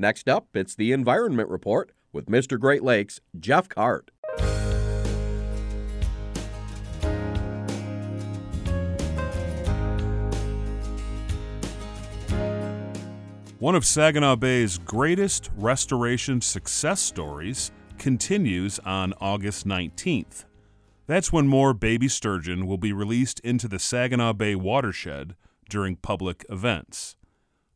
Next up, it's the Environment Report with Mr. Great Lakes, Jeff Kart. One of Saginaw Bay's greatest restoration success stories continues on August 19th. That's when more baby sturgeon will be released into the Saginaw Bay watershed during public events.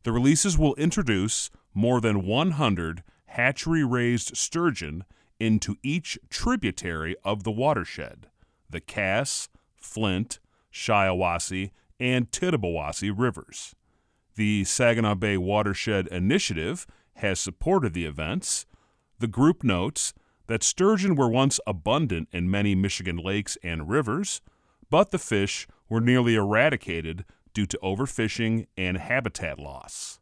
The releases will introduce more than 100 hatchery raised sturgeon into each tributary of the watershed the Cass, Flint, Shiawassee, and Tittabawassee rivers. The Saginaw Bay Watershed Initiative has supported the events. The group notes that sturgeon were once abundant in many Michigan lakes and rivers, but the fish were nearly eradicated due to overfishing and habitat loss.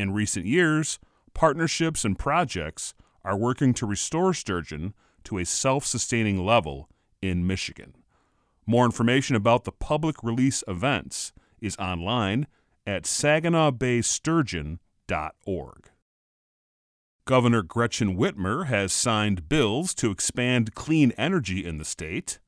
In recent years, partnerships and projects are working to restore sturgeon to a self sustaining level in Michigan. More information about the public release events is online at saginawbaysturgeon.org. Governor Gretchen Whitmer has signed bills to expand clean energy in the state.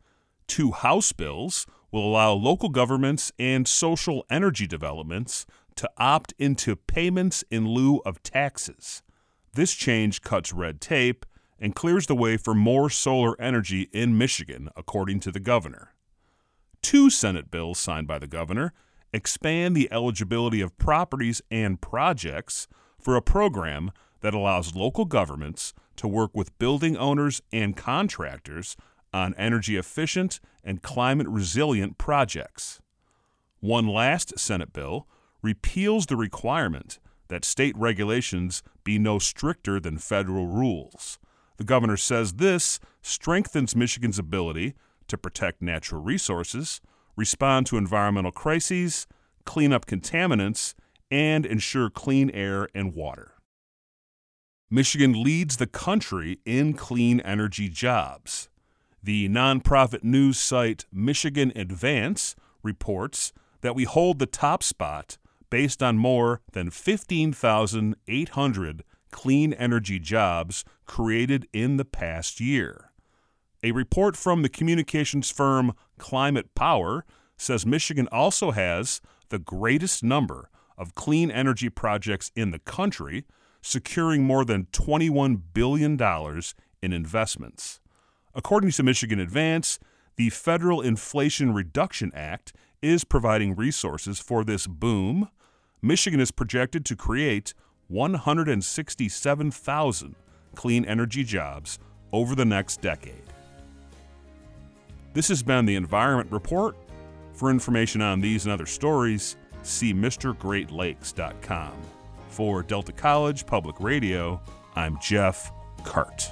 Two House bills will allow local governments and solar energy developments to opt into payments in lieu of taxes. This change cuts red tape and clears the way for more solar energy in Michigan, according to the governor. Two Senate bills signed by the governor expand the eligibility of properties and projects for a program that allows local governments to work with building owners and contractors on energy efficient and climate resilient projects. One last Senate bill repeals the requirement that state regulations be no stricter than federal rules. The governor says this strengthens Michigan's ability to protect natural resources respond to environmental crises, clean up contaminants, and ensure clean air and water. Michigan leads the country in clean energy jobs. The nonprofit news site Michigan Advance reports that we hold the top spot based on more than 15,800 clean energy jobs created in the past year. A report from the communications firm Climate Power says Michigan also has the greatest number of clean energy projects in the country, securing more than $21 billion in investments. According to Michigan Advance, the Federal Inflation Reduction Act is providing resources for this boom. Michigan is projected to create 167,000 clean energy jobs over the next decade. This has been the Environment Report. For information on these and other stories, see MrGreatLakes.com. For Delta College Public Radio, I'm Jeff Kart.